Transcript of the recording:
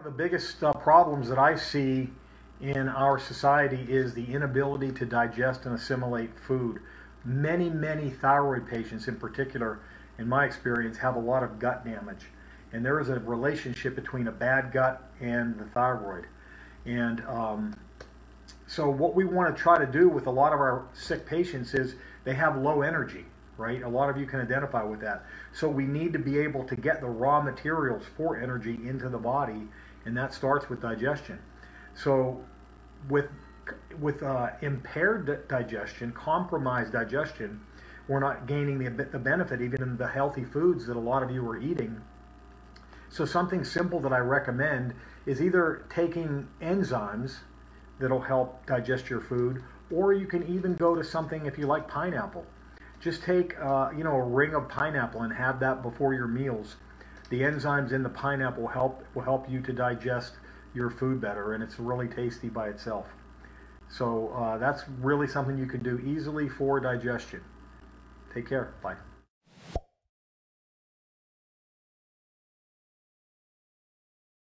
of the biggest uh, problems that I see in our society is the inability to digest and assimilate food. Many, many thyroid patients, in particular, in my experience, have a lot of gut damage. And there is a relationship between a bad gut and the thyroid. And um, so, what we want to try to do with a lot of our sick patients is they have low energy, right? A lot of you can identify with that. So, we need to be able to get the raw materials for energy into the body, and that starts with digestion. So, with with uh, impaired digestion, compromised digestion, we're not gaining the, the benefit even in the healthy foods that a lot of you are eating. So something simple that I recommend is either taking enzymes that'll help digest your food, or you can even go to something if you like pineapple. Just take uh, you know a ring of pineapple and have that before your meals. The enzymes in the pineapple help will help you to digest your food better, and it's really tasty by itself. So uh, that's really something you can do easily for digestion. Take care. Bye.